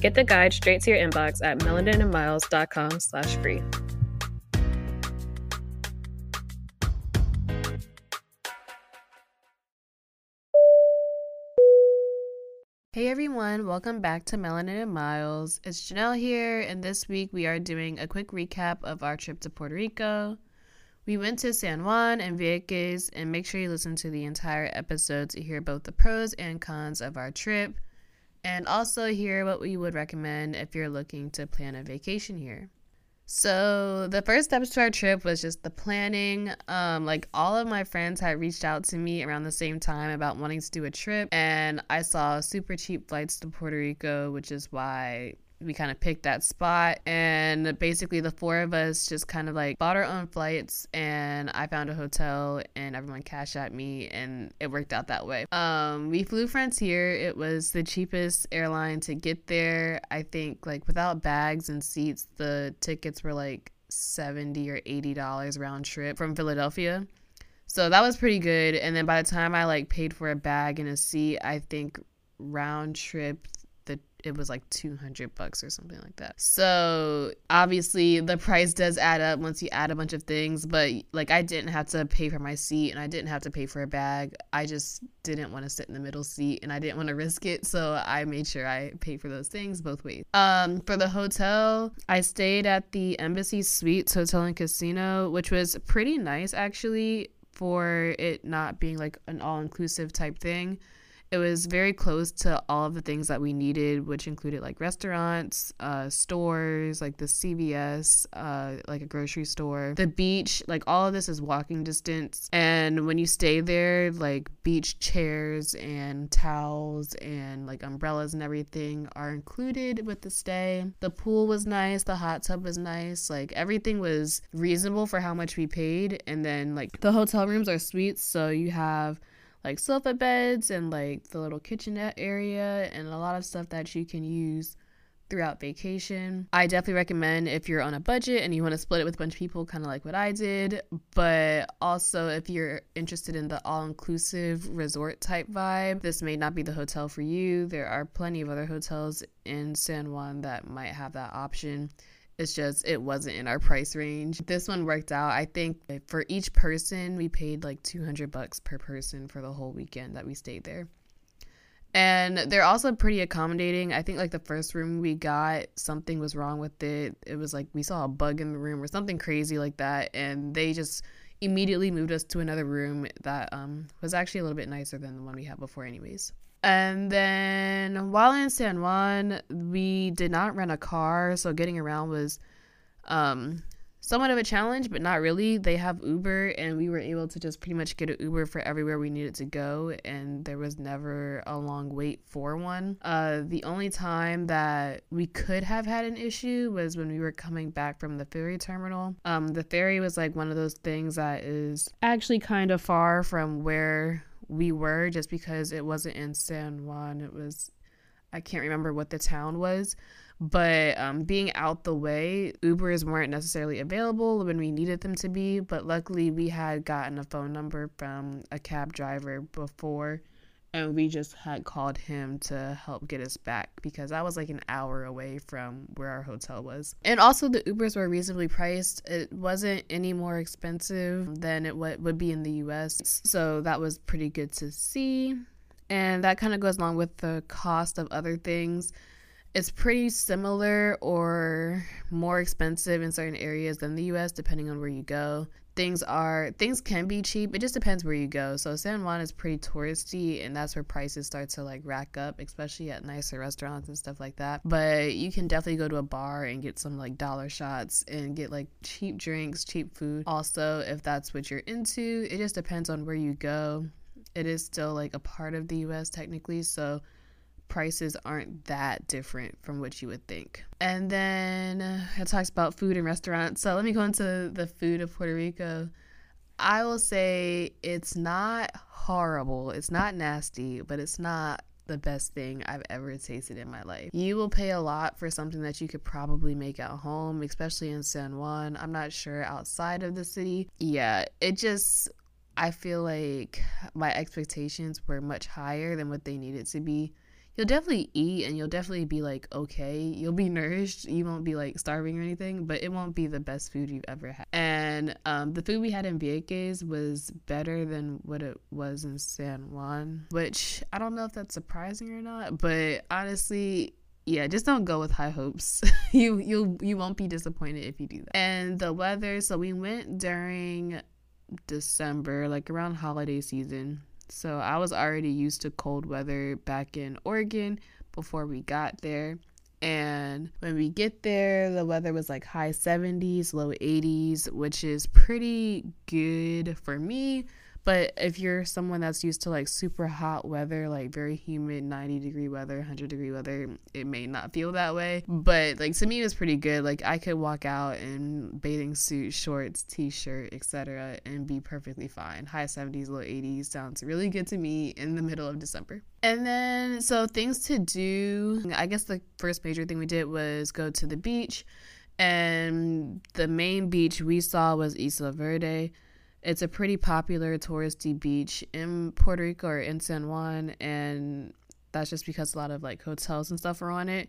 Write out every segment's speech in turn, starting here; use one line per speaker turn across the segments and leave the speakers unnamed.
Get the guide straight to your inbox at melaninandmiles.com slash free. Hey everyone, welcome back to Melanin and Miles. It's Janelle here, and this week we are doing a quick recap of our trip to Puerto Rico. We went to San Juan and Vieques, and make sure you listen to the entire episode to hear both the pros and cons of our trip, and also hear what we would recommend if you're looking to plan a vacation here. So the first steps to our trip was just the planning. Um, like all of my friends had reached out to me around the same time about wanting to do a trip, and I saw super cheap flights to Puerto Rico, which is why we kind of picked that spot and basically the four of us just kind of like bought our own flights and i found a hotel and everyone cashed at me and it worked out that way. Um we flew frontier. It was the cheapest airline to get there. I think like without bags and seats the tickets were like 70 or 80 dollars round trip from philadelphia. So that was pretty good and then by the time i like paid for a bag and a seat i think round trip it was like 200 bucks or something like that. So obviously the price does add up once you add a bunch of things, but like I didn't have to pay for my seat and I didn't have to pay for a bag. I just didn't want to sit in the middle seat and I didn't want to risk it, so I made sure I paid for those things both ways. Um for the hotel, I stayed at the Embassy Suites Hotel and Casino, which was pretty nice actually for it not being like an all-inclusive type thing. It was very close to all of the things that we needed, which included like restaurants, uh, stores, like the CVS, uh, like a grocery store, the beach. Like all of this is walking distance. And when you stay there, like beach chairs and towels and like umbrellas and everything are included with the stay. The pool was nice, the hot tub was nice. Like everything was reasonable for how much we paid. And then like the hotel rooms are suites, so you have like sofa beds and like the little kitchenette area and a lot of stuff that you can use throughout vacation. I definitely recommend if you're on a budget and you want to split it with a bunch of people, kind of like what I did. But also, if you're interested in the all inclusive resort type vibe, this may not be the hotel for you. There are plenty of other hotels in San Juan that might have that option. It's just it wasn't in our price range. This one worked out. I think for each person we paid like 200 bucks per person for the whole weekend that we stayed there. And they're also pretty accommodating. I think like the first room we got, something was wrong with it. It was like we saw a bug in the room or something crazy like that and they just immediately moved us to another room that um was actually a little bit nicer than the one we had before anyways. And then while in San Juan, we did not rent a car, so getting around was um, somewhat of a challenge, but not really. They have Uber, and we were able to just pretty much get an Uber for everywhere we needed to go, and there was never a long wait for one. Uh, the only time that we could have had an issue was when we were coming back from the ferry terminal. Um, the ferry was like one of those things that is actually kind of far from where we were just because it wasn't in San Juan. It was, I can't remember what the town was, but um, being out the way, Ubers weren't necessarily available when we needed them to be. But luckily, we had gotten a phone number from a cab driver before and we just had called him to help get us back because I was like an hour away from where our hotel was. And also the Ubers were reasonably priced. It wasn't any more expensive than it would be in the US. So that was pretty good to see. And that kind of goes along with the cost of other things it's pretty similar or more expensive in certain areas than the US, depending on where you go things are things can be cheap. It just depends where you go. So san juan is pretty touristy and that's where prices start to like rack up especially at nicer restaurants and stuff like that. But you can definitely go to a bar and get some like dollar shots and get like cheap drinks cheap food. Also if that's what you're into it just depends on where you go. It is still like a part of the us technically. So prices aren't that different from what you would think. And then uh, it talks about food and restaurants. So let me go into the food of Puerto Rico. I will say it's not horrible, it's not nasty, but it's not the best thing I've ever tasted in my life. You will pay a lot for something that you could probably make at home, especially in San Juan. I'm not sure outside of the city. Yeah, it just I feel like my expectations were much higher than what they needed to be you'll definitely eat and you'll definitely be like okay you'll be nourished you won't be like starving or anything but it won't be the best food you've ever had and um, the food we had in Vieques was better than what it was in San Juan which I don't know if that's surprising or not but honestly yeah, just don't go with high hopes. you you you won't be disappointed if you do that. And the weather, so we went during December, like around holiday season. So I was already used to cold weather back in Oregon before we got there. And when we get there, the weather was like high 70s, low 80s, which is pretty good for me but if you're someone that's used to like super hot weather, like very humid 90 degree weather, 100 degree weather, it may not feel that way. But like to me, it was pretty good. Like I could walk out in bathing suit, shorts, t shirt, etc., and be perfectly fine. High 70s, low 80s sounds really good to me in the middle of December. And then, so things to do. I guess the first major thing we did was go to the beach. And the main beach we saw was Isla Verde it's a pretty popular touristy beach in Puerto Rico or in San Juan, and that's just because a lot of like hotels and stuff are on it.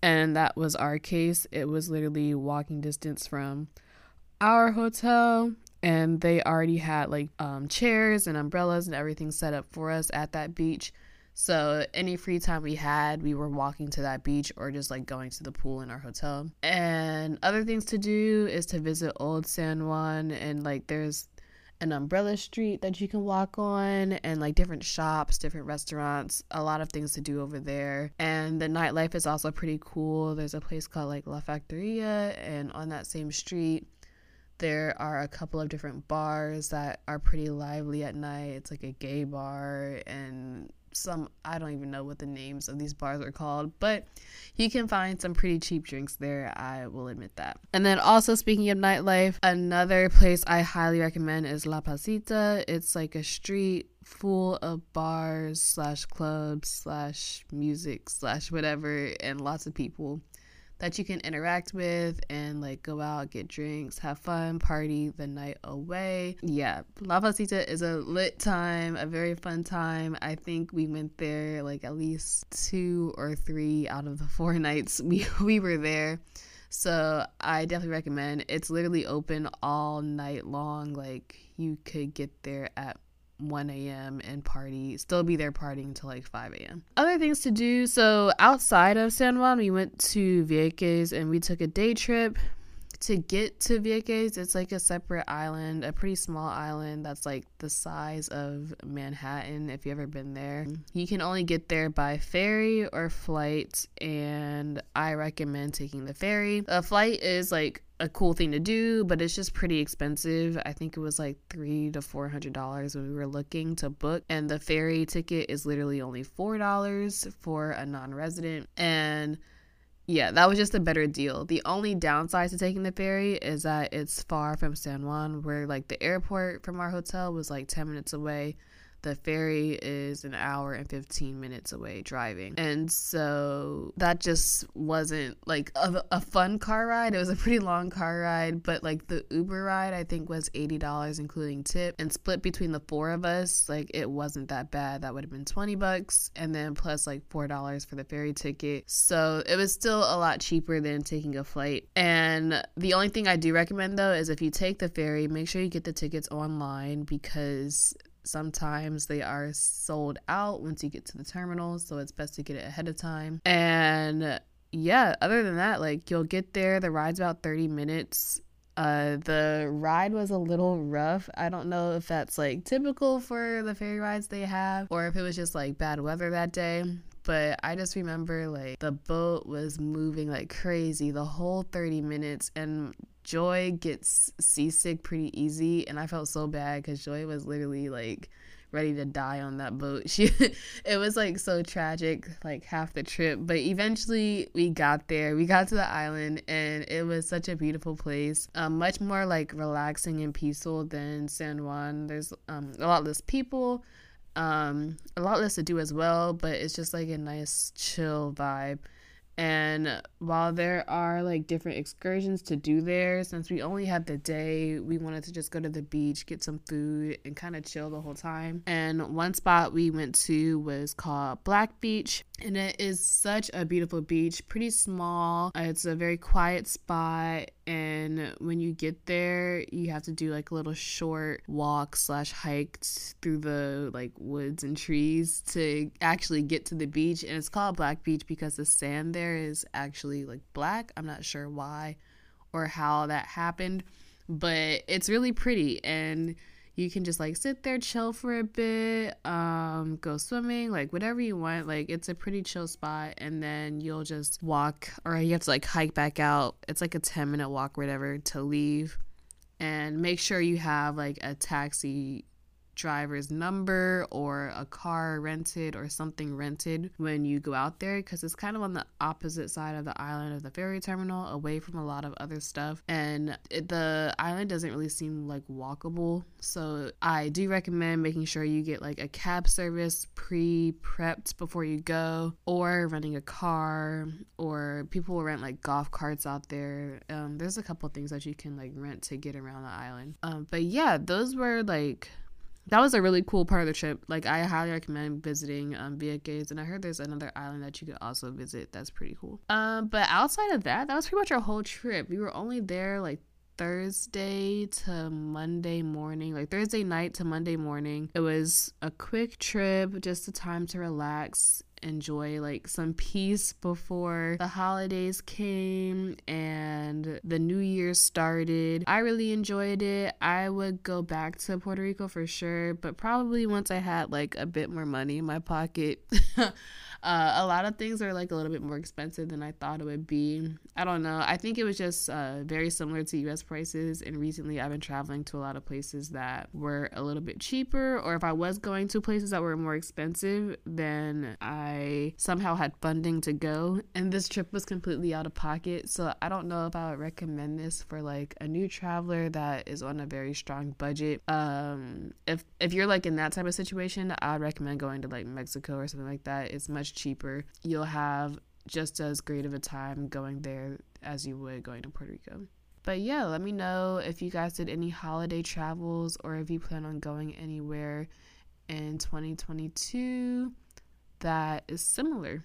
And that was our case. It was literally walking distance from our hotel, and they already had like um, chairs and umbrellas and everything set up for us at that beach. So any free time we had, we were walking to that beach or just like going to the pool in our hotel. And other things to do is to visit Old San Juan and like there's an umbrella street that you can walk on and like different shops, different restaurants, a lot of things to do over there. And the nightlife is also pretty cool. There's a place called like La Factoria and on that same street there are a couple of different bars that are pretty lively at night. It's like a gay bar and some I don't even know what the names of these bars are called, but you can find some pretty cheap drinks there. I will admit that. And then also speaking of nightlife, another place I highly recommend is La Placita. It's like a street full of bars slash clubs slash music slash whatever and lots of people that you can interact with and like go out, get drinks, have fun, party the night away. Yeah, La Placita is a lit time, a very fun time. I think we went there like at least two or three out of the four nights we, we were there. So I definitely recommend. It's literally open all night long. Like you could get there at 1 a.m. and party, still be there partying until like 5 a.m. Other things to do. So outside of San Juan, we went to Vieques and we took a day trip. To get to Vieques, it's like a separate island, a pretty small island that's like the size of Manhattan if you've ever been there. Mm-hmm. You can only get there by ferry or flight, and I recommend taking the ferry. A flight is like a cool thing to do, but it's just pretty expensive. I think it was like three to four hundred dollars when we were looking to book, and the ferry ticket is literally only four dollars for a non-resident. And yeah, that was just a better deal. The only downside to taking the ferry is that it's far from San Juan, where like the airport from our hotel was like ten minutes away the ferry is an hour and 15 minutes away driving. And so that just wasn't like a, a, fun car ride. It was a pretty long car ride, but like the Uber ride, I think was $80 including tip and split between the four of us. Like it wasn't that bad. That would have been 20 bucks and then plus like $4 for the ferry ticket. So it was still a lot cheaper than taking a flight. And the only thing I do recommend though is if you take the ferry, make sure you get the tickets online because Sometimes they are sold out once you get to the terminal, so it's best to get it ahead of time. And yeah, other than that, like you'll get there, the ride's about 30 minutes. Uh, the ride was a little rough. I don't know if that's like typical for the ferry rides they have or if it was just like bad weather that day. But I just remember like the boat was moving like crazy the whole 30 minutes, and Joy gets seasick pretty easy. And I felt so bad because Joy was literally like ready to die on that boat. She it was like so tragic like half the trip, but eventually we got there. We got to the island and it was such a beautiful place. Um, much more like relaxing and peaceful than San Juan. There's um, a lot less people. Um, a lot less to do as well, but it's just like a nice chill vibe. And while there are like different excursions to do there, since we only had the day, we wanted to just go to the beach, get some food, and kind of chill the whole time. And one spot we went to was called Black Beach, and it is such a beautiful beach, pretty small. It's a very quiet spot, and when you get there, you have to do like a little short walk slash hike through the like woods and trees to actually get to the beach. And it's called Black Beach because the sand there is actually like black. I'm not sure why or how that happened, but it's really pretty and you can just like sit there chill for a bit um go swimming like whatever you want like it's a pretty chill spot and then you'll just walk or you have to like hike back out. It's like a 10 minute walk whatever to leave. And make sure you have like a taxi driver's number or a car rented or something rented when you go out there because it's kind of on the opposite side of the island of the ferry terminal away from a lot of other stuff. And it, the island doesn't really seem like walkable. So i do recommend making sure you get like a cab service pre-prepped before you go or renting a car or people will rent like golf carts out there. Um, there's a couple things that you can like rent to get around the island. Um, but yeah those were like that was a really cool part of the trip. Like I highly recommend visiting um, Vieques, and I heard there's another island that you could also visit. That's pretty cool. Um, but outside of that, that was pretty much our whole trip. We were only there like Thursday to Monday morning, like Thursday night to Monday morning. It was a quick trip, just a time to relax enjoy like some peace before the holidays came and the new year started. I really enjoyed it. I would go back to Puerto Rico for sure, but probably once I had like a bit more money in my pocket. Uh, a lot of things are like a little bit more expensive than I thought it would be. I don't know. I think it was just uh, very similar to US prices. And recently I've been traveling to a lot of places that were a little bit cheaper. Or if I was going to places that were more expensive, then I somehow had funding to go. And this trip was completely out of pocket. So I don't know if I would recommend this for like a new traveler that is on a very strong budget. Um, if, if you're like in that type of situation, I'd recommend going to like Mexico or something like that. It's much much cheaper. You'll have just as great of a time going there as you would going to Puerto Rico. But yeah, let me know if you guys did any holiday travels or if you plan on going anywhere in 2022 that is similar.